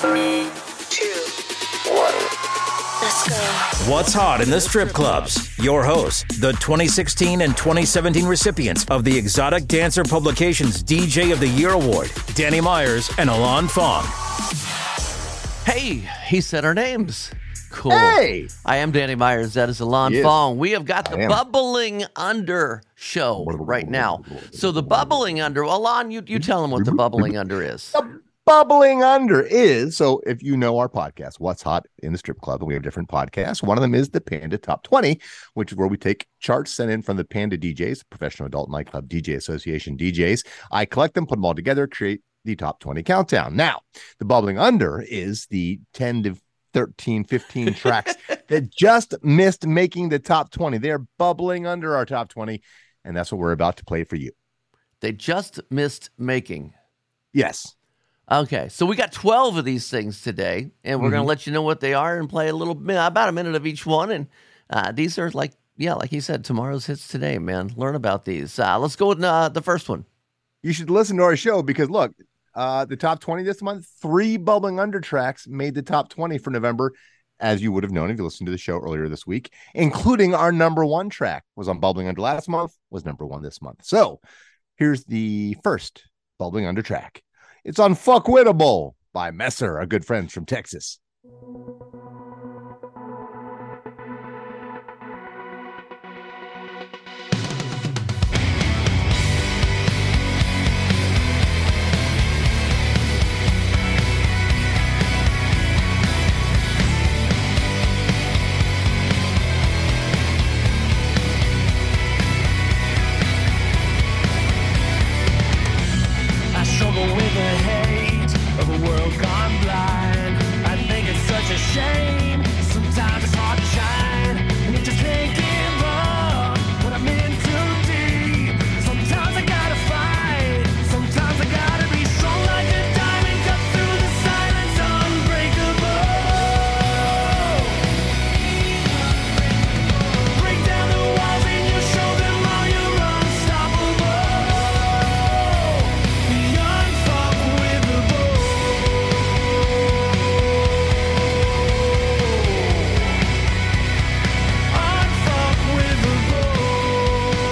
Three, two, one. Let's go. What's hot in the strip clubs? Your hosts, the 2016 and 2017 recipients of the Exotic Dancer Publications DJ of the Year Award, Danny Myers and Alon Fong. Hey, he said our names. Cool. Hey! I am Danny Myers. That is Alon Yes. Fong. We have got the. Bubbling Under show right now. So the Bubbling Under, Alon, you, you tell him what the Bubbling Under is. The bubbling under is so if you know our podcast, What's Hot in the Strip Club, and we have different podcasts. One of them is the Panda Top 20, which is where we take charts sent in from the Panda DJs, Professional Adult Nightclub DJ Association DJs. I collect them, put them all together, create the top 20 countdown. Now, the bubbling under is the 10 to 13, 15 tracks that just missed making the top 20. They're bubbling under our top 20, and that's what we're about to play for you. They just missed making. Yes. Okay, so we got 12 of these things today, and we're going Mhm. to let you know what they are and play a little bit, about a minute of each one. And uh, these are like, yeah, like he said, tomorrow's hits today, man. Learn about these. Uh, let's go with uh, the first one. you should listen to our show because look, uh, the top 20 this month, three bubbling under tracks made the top 20 for November, as you would have known if you listened to the show earlier this week, including our number one track was on bubbling under last month, was number one this month. So here's the first bubbling under track. It's Unfuckwittable by Messer, a good friend from Texas.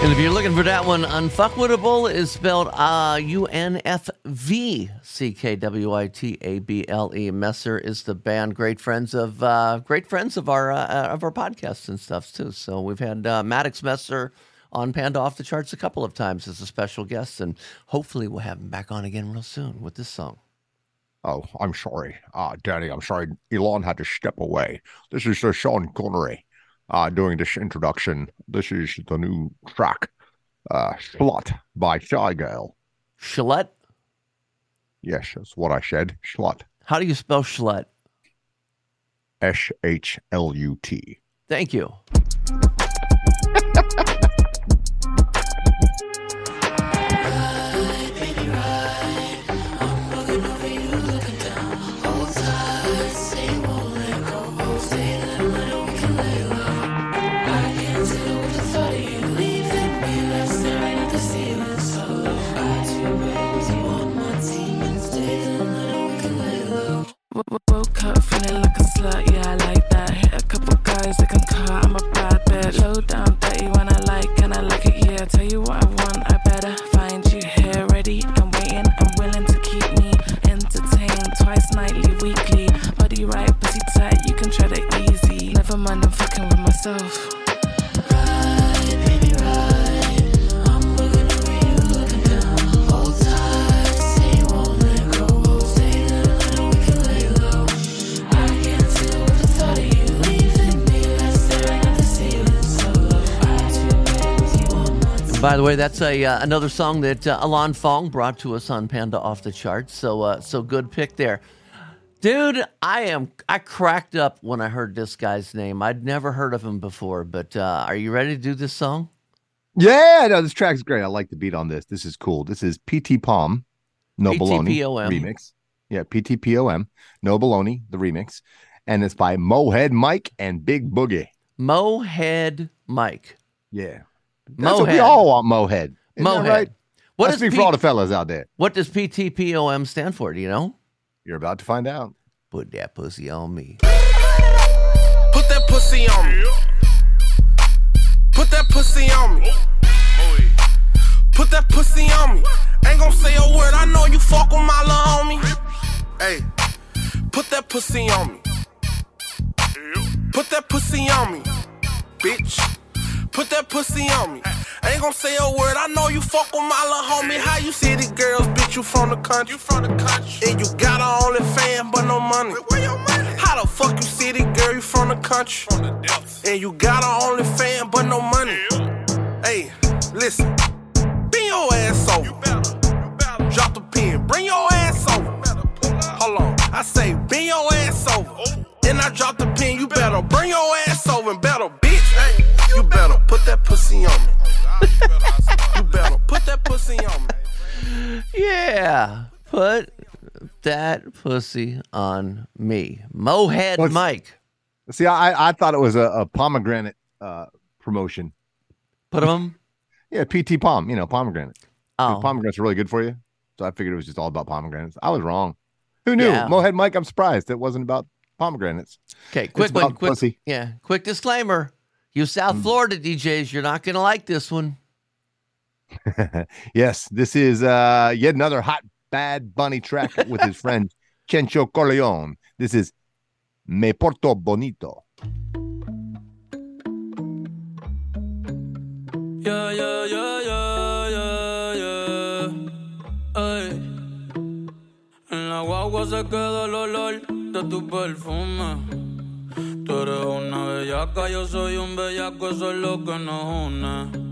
And if you're looking for that one, Unfuckwittable is spelled uh, U N F V C K W I T A B L E. Messer is the band, great friends of uh, great friends of our uh, of our podcasts and stuff too. So we've had uh, Maddox Messer on Panda Off the Charts a couple of times as a special guest, and hopefully we'll have him back on again real soon with this song. Oh, I'm sorry. Uh, Danny, I'm sorry. Alon had to step away. This is uh, Sean Connery uh, doing this introduction. This is the new track, uh, Slut by Shy Girl. Shlut, Yes, that's what I said. Slut. how do you spell Shlut? S H L U T. Thank you. By the way, that's a uh, another song that uh, Alon Fong brought to us on Panda Off the Charts. So uh, so good pick there, dude. I am I cracked up when I heard this guy's name. I'd never heard of him before. But uh, are you ready to do this song? Yeah, no, this track's great. I like the beat on this. This is cool. This is PT Palm, No Baloney remix. Yeah, PTPOM, No Baloney, the remix. And it's by Mohead Mike and Big Boogie. Mohead Mike. Yeah. That's what we Mohead. all want, Mohead. Isn't that Mohead. right? What What does speak P- for all the fellas out there. what does PTPOM stand for? Do you know? You're about to find out. Put that pussy on me. Put that pussy on me. Put that pussy on me. Put that pussy on me. Ain't gon' say a word. I know you fuck with my little homie. Hey, put that pussy on me. Put that pussy on me, bitch. Put that pussy on me. Ain't gon' say a word. I know you fuck with my little homie. How you city girls, bitch? You from the country? You from the country? And you got a only fan, but no money. Where your money? How the fuck you city girl? You from the country? From the depths. And you got a only fan, but no money. Hey, listen. Bend your ass over. You better You better. drop the pin. Bring your ass over. Hold on. I say bend your ass over. Oh. And I drop the pin. You better bring your Yeah. Put that pussy on me. Mohead Let's- Mike. See, I I thought it was a, a pomegranate uh, promotion. Put him. Yeah, PT Palm. You know, pomegranate. Oh. Pomegranates are really good for you. So I figured it was just all about pomegranates. I was wrong. Who knew? Yeah. Mohead Mike, I'm surprised it wasn't about pomegranates. Okay, quick one. Quick, pussy. yeah, quick disclaimer. You Mm. South Florida DJs, you're not gonna like this one. yes, this is uh yet another hot bad bunny track with his friend Chencho Corleone. This is Me Porto Bonito. Yeah, yeah, yeah, yeah, yeah, yeah. Ey. En la guagua se queda el olor de tu perfume. Tú eres una bellaca, yo soy un bellaco, eso es lo que nos une.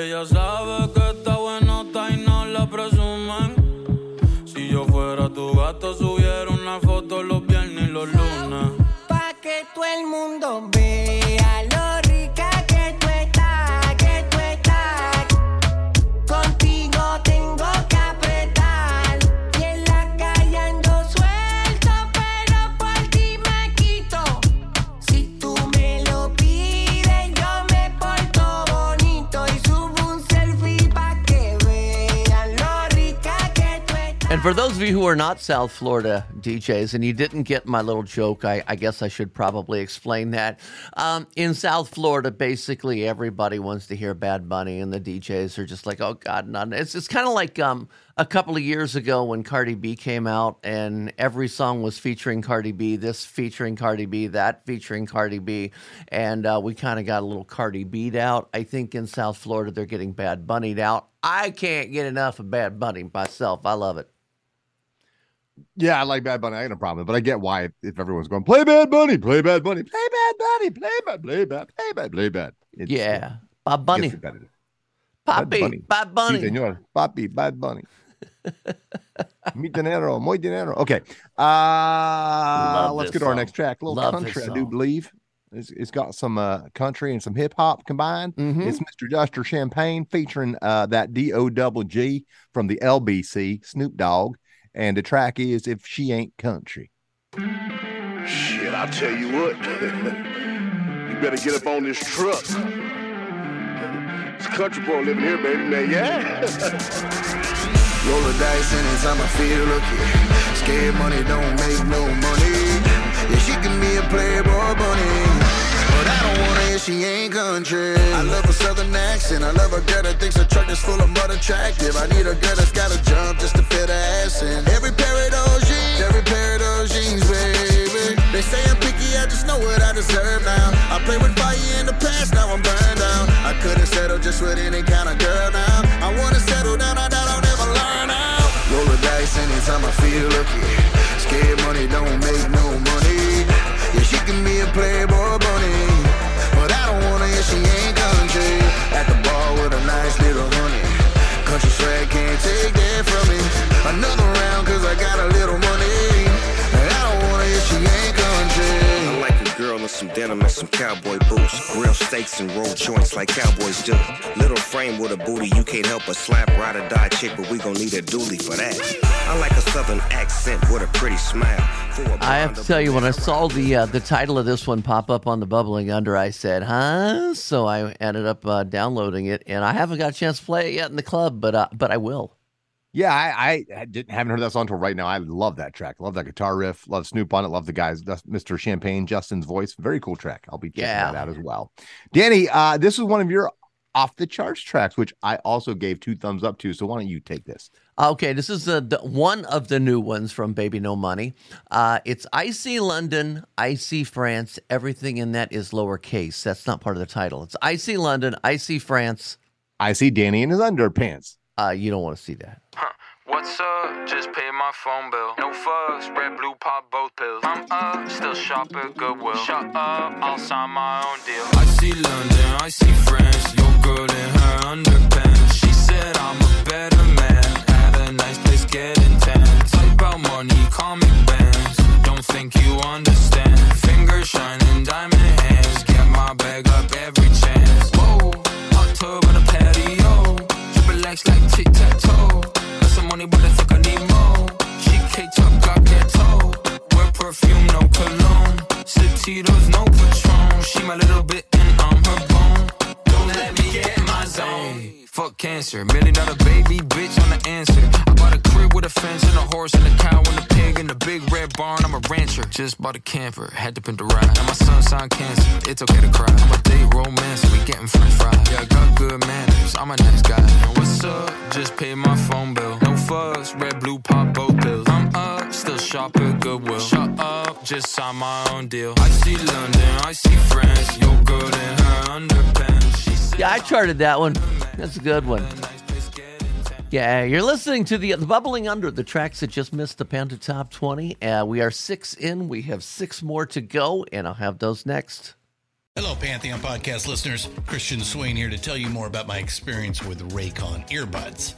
Ella sabe que está bueno, está y no la presumen. Si yo fuera tu gato, subiera una And for those of you who are not South Florida DJs and you didn't get my little joke, I, I guess I should probably explain that. Um, in South Florida, basically everybody wants to hear Bad Bunny, and the DJs are just like, oh God, none. It's it's kind of like um, a couple of years ago when Cardi B came out and every song was featuring Cardi B, this featuring Cardi B, that featuring Cardi B, and uh, we kind of got a little Cardi Beat out. I think in South Florida they're getting Bad Bunnied out. I can't get enough of Bad Bunny myself. I love it. Yeah, I like Bad Bunny. I got no problem, but I get why if everyone's going play Bad Bunny, play Bad Bunny, play Bad Bunny, play Bad, play Bad, play Bad, play Bad. It's, Yeah. Bad Bunny. gets repetitive. Bad Papi. Bunny. Bad Sí, Bunny. señor. Papi, Bad Bunny. Mi dinero, muy dinero. Okay. Uh let's get to our song. next track. A little Love country, I do believe. It's, it's got some uh country and some hip hop combined. Mhm. It's Mr. Justin Champagne featuring uh that D O double G from the LBC, Snoop Dogg. And the track is If She Ain't Country. Shit, I'll tell you what. you better get up on this truck. It's a country boy living here, baby, man. Yeah. Roll the dice and anytime I feel lucky. Scared money don't make no money. Yeah, she can be a playboy bunny. Her if she ain't country. I love a southern accent. I love a girl that thinks a truck is full of mud attractive. I need a girl that's got a jump just to fit her ass in. Every pair of those jeans, every pair of those jeans, baby. They say I'm picky, I just know what I deserve now. I played with fire in the past, now I'm burned out. I couldn't settle just with any cowboy boots. Grill steaks and roll joints like cowboys do. Little frame with a booty, you can't help but slap. Ride or die chick, but we gon' need a dually for that. I like a southern accent with a pretty smile. I have to tell you, when I saw the uh, the title of this one pop up on the bubbling under, I said, "Huh?" So I ended up uh, downloading it, and I haven't got a chance to play it yet in the club, but uh, but I will. Yeah, I, I didn't haven't heard that song until right now. I love that track. Love that guitar riff. Love Snoop on it. Love the guys, that's Mr. Champagne, Justin's voice. Very cool track. I'll be checking Yeah. that out as well. Danny, uh, this is one of your off the charts tracks, which I also gave two thumbs up to. So why don't you take this? Okay, this is the, the one of the new ones from Baby No Money. Uh, it's I see London, I see France. Everything in that is lowercase. That's not part of the title. It's I see London, I see France. I see Danny in his underpants. Uh, you don't want to see that. Huh. What's up? Just pay my phone bill. No fucks, red, blue, pop both pills. I'm up, still shop at Goodwill. Shut up, I'll sign my own deal. I see London, I see France. Your girl in her underpants. She said I'm a better man. At a nice place, getting tan. Talk about money, call me bands. Don't think you understand. Fuck cancer, million dollar baby, bitch on the answer. I bought a crib with a fence and a horse and a cow and a pig and a big red barn. I'm a rancher, just bought a camper, had to pin the ride. Now my son signed cancer, it's okay to cry. I'm a date romance, we getting french fries. Yeah, I got good manners, I'm a nice guy. And what's up? Just pay my phone bill. No fuss, red, blue, pop both pills. I'm up, still shop at Goodwill. Shut up, just sign my own deal. I see London, I see France. Your girl in her underpants. Yeah, I charted that one. That's a good one. Yeah, you're listening to the, the bubbling under the tracks that just missed the Panda Top 20. Uh, we are six in. We have six more to go, and I'll have those next. Hello, Pantheon podcast listeners. Christian Swain here to tell you more about my experience with Raycon earbuds.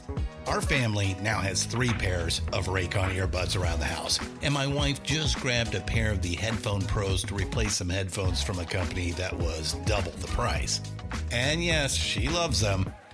Our family now has three pairs of Raycon earbuds around the house, and my wife just grabbed a pair of the Headphone Pros to replace some headphones from a company that was double the price. And yes, she loves them.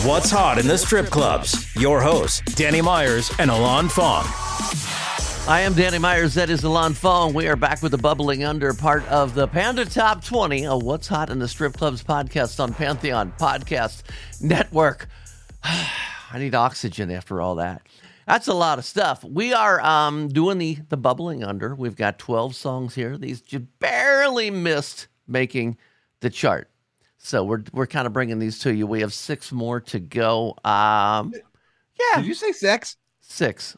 What's hot in the strip clubs? Your hosts, Danny Myers and Alon Fong. I am Danny Myers. That is Alon Fong. We are back with the bubbling under part of the Panda Top 20, a What's Hot in the Strip Clubs podcast on Pantheon Podcast Network. I need oxygen after all that. That's a lot of stuff. We are um, doing the the bubbling under. We've got 12 songs here. These just barely missed making the chart. So we're we're kind of bringing these to you. We have six more to go. Um, yeah. Did you say sex? Six.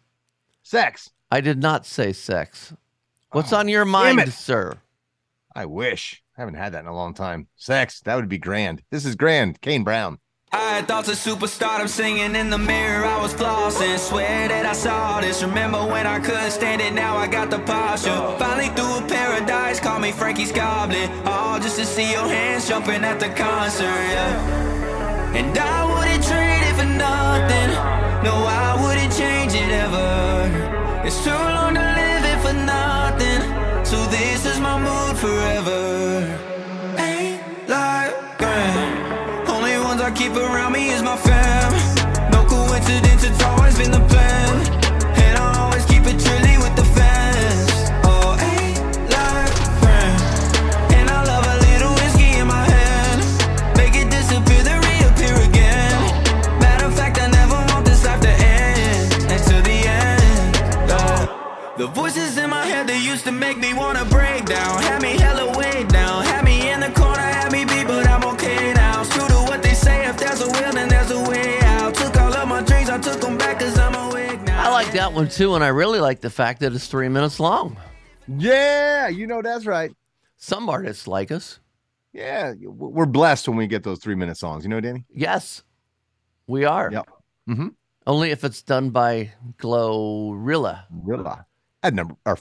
Sex. I did not say sex. What's Oh, on your mind, sir? I wish. I haven't had that in a long time. Sex, that would be grand. This is grand. Kane Brown. I had thoughts of superstardom singing in the mirror. I was flossing, swear that I saw this. Remember when I couldn't stand it? Now I got the posture. Finally through a paradise, call me Frankie's Goblin. All just to see your hands jumping at the concert. Yeah. And I wouldn't trade it for nothing. No, I wouldn't change it ever. It's too long to live it for nothing. So this is my mood forever. Keep around me is my fam. One too, and I really like the fact that it's three minutes long. Yeah, you know that's right. Some artists like us. Yeah, we're blessed when we get those three minute songs. You know, Danny? Yes, we are. Yep. Mm-hmm. Only if it's done by Glorilla. Glorilla. I'd number, or,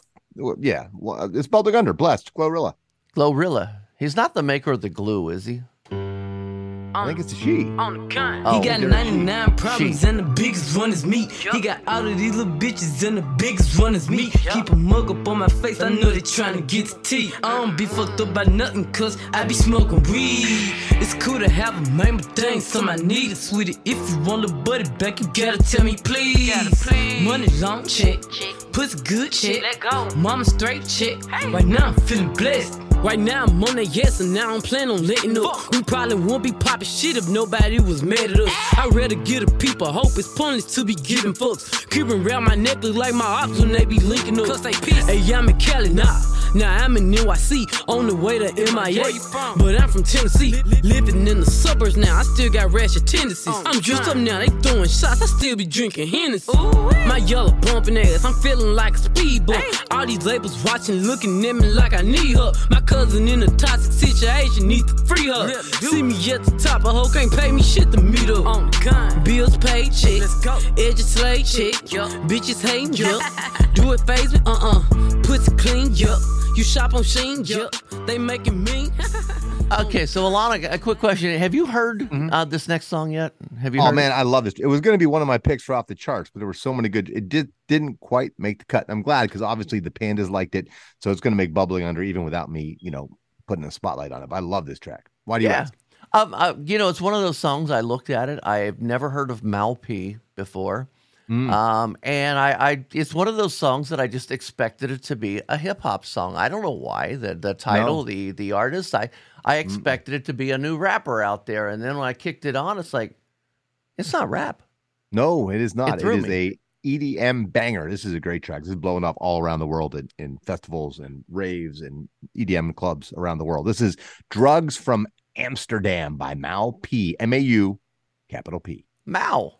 yeah, well, it's spelled like under, blessed, Glorilla. Glorilla. He's not the maker of the glue, is he? I think it's a she. On the gun. Oh, he got there- 99 problems she. and the biggest one is me. He got all of these little bitches and the biggest one is me. Keep a mug up on my face, I know they trying to get the tea. I don't be fucked up by nothing cause I be smoking weed. It's cool to have a man, but dang, some I need it, sweetie. If you want the buddy back, you gotta tell me please. Money long check, check. pussy good check. Let go. Mama straight check. Right now I'm feeling blessed. Right now I'm on that yes, and now I don't plan on letting up. We probably won't be popping shit if nobody was mad at us. I'd rather get a people hope it's pointless to be giving fucks. Creeping around my neck like my ops when they be linking up. Cause they pissed. Hey, I'm in Cali, nah. Now I'm in NYC on the way to MIA. Where you from? But I'm from Tennessee, living in the suburbs now. I still got ratchet tendencies. Oh, I'm dressed up now, they throwing shots. I still be drinking Hennessy. My yellow bumping ass, I'm feeling like a speed bump. All these labels watching, looking at me like I need her. My cousin in a toxic situation, needs to free her. See me at the top, a hoe can't pay me shit to meet up. On the gun. Bills paid, check. Let's go. Edges slave, check. Bitches hating, yup. Do it phase me, uh uh. Pussy clean, yup. You shop on Sheen, yup. They making me. Okay, so Alana, a quick question: Have you heard uh, this next song yet? Have you? Mm-hmm. Oh man, it? I love this. It was going to be one of my picks for off the charts, but there were so many good. It did didn't quite make the cut. I'm glad because obviously the pandas liked it, so it's going to make bubbling under even without me, you know, putting a spotlight on it. But I love this track. Why do you yeah. ask? Um, uh, you know, it's one of those songs. I looked at it. I've never heard of Mau P before, Mm. um, and I, I, it's one of those songs that I just expected it to be a hip hop song. I don't know why. The the title, No. the the artist, I I expected it to be a new rapper out there, and then when I kicked it on, it's like, it's not rap. No, it is not. It threw is me. a EDM banger. This is a great track. This is blowing up all around the world in, in festivals and raves and EDM clubs around the world. This is Drugs from Amsterdam by Mau P. M A U, capital P. Mau.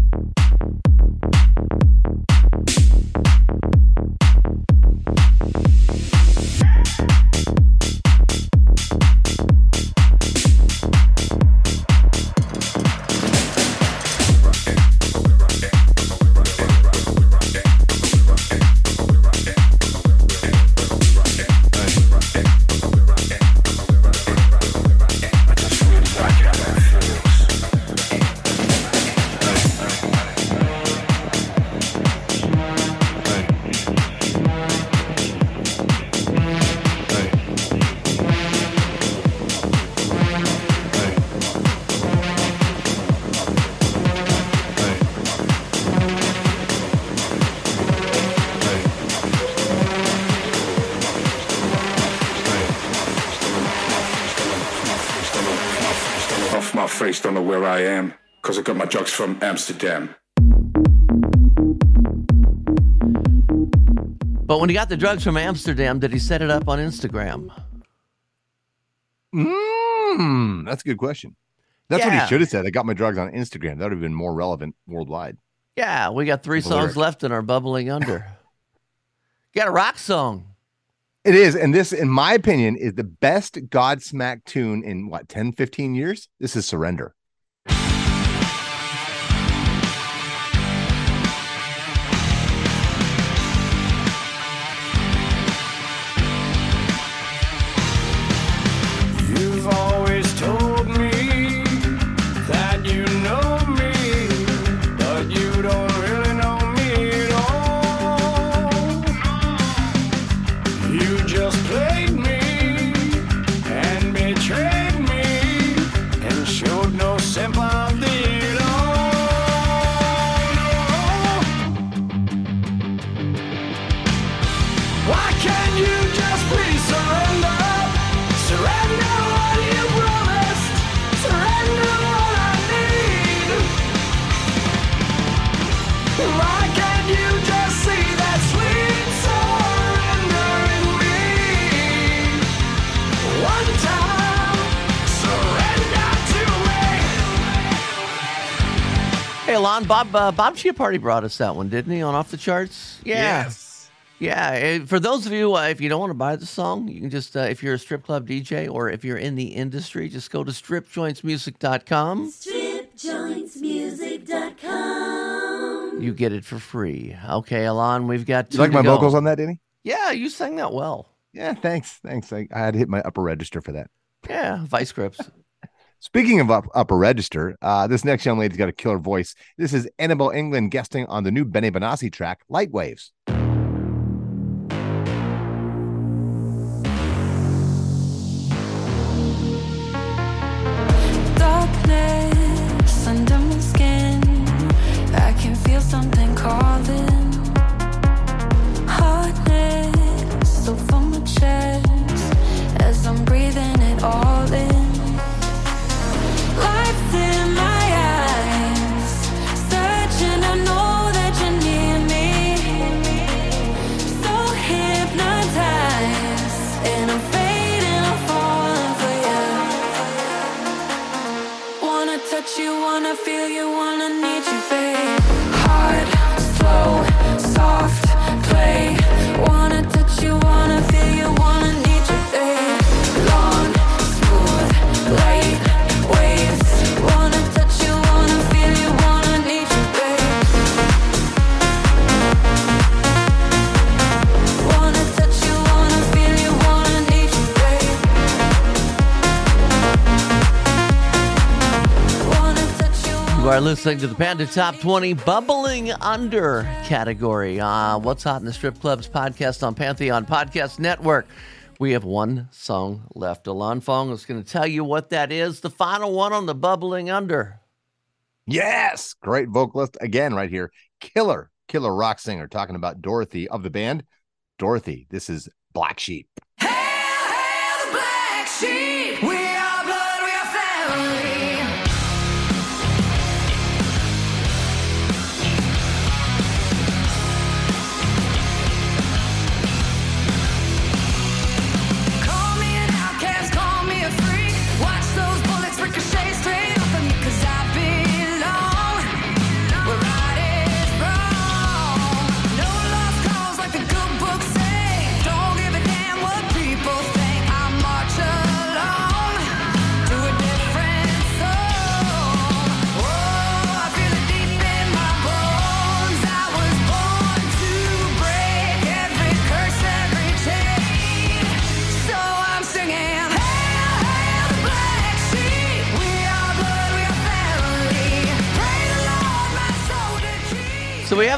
where I am. Cause I got my drugs from Amsterdam. But when he got the drugs from Amsterdam, did he set it up on Instagram? Mm, that's a good question. That's what he should have said. I got my drugs on Instagram. That would have been more relevant worldwide. Yeah, we got three The songs left in our bubbling under. got a rock song. It is. And this, in my opinion, is the best Godsmack tune in what, 10, 15 years? This is Surrender. Surrender to me. Hey, Alon, Bob uh, Bob Chiappardi brought us that one, didn't he? On off the charts. Yeah. Yes. Yeah. eh, For those of you, uh, if you don't want to buy the song, you can just, uh, if you're a strip club DJ or if you're in the industry, just go to stripjointsmusic.com. StripJointsmusic.com. You get it for free. Okay, Alon, we've got two You like to my go. vocals on that, Danny? Yeah, you sang that well. Yeah, thanks. Thanks. I, I had to hit my upper register for that. Yeah, vice grips. Speaking of up, upper register, uh, this next young lady's got a killer voice. This is Anabel Englund guesting on the new Benny Benassi track, Light Waves. Listening to the Panda Top 20 Bubbling Under category. Uh, What's Hot in the Strip Clubs podcast on Pantheon Podcast Network. We have one song left. Alon Fong is going to tell you what that is. The final one on the Bubbling Under. Yes. Great vocalist again, right here. Killer, killer rock singer talking about Dorothy of the band. Dorothy, this is Black Sheep.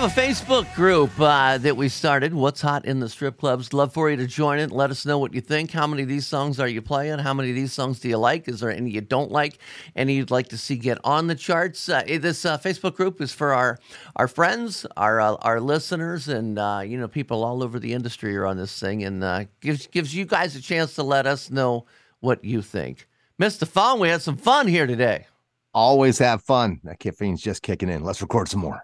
Have a Facebook group uh, that we started. What's hot in the strip clubs? Love for you to join it. Let us know what you think. How many of these songs are you playing? How many of these songs do you like? Is there any you don't like? Any you'd like to see get on the charts? Uh, eh, this uh, Facebook group is for our our friends, our uh, our listeners, and uh, you know people all over the industry are on this thing, and uh, gives gives you guys a chance to let us know what you think. Mr. Fong, we had some fun here today. Always have fun. That caffeine's just kicking in. Let's record some more.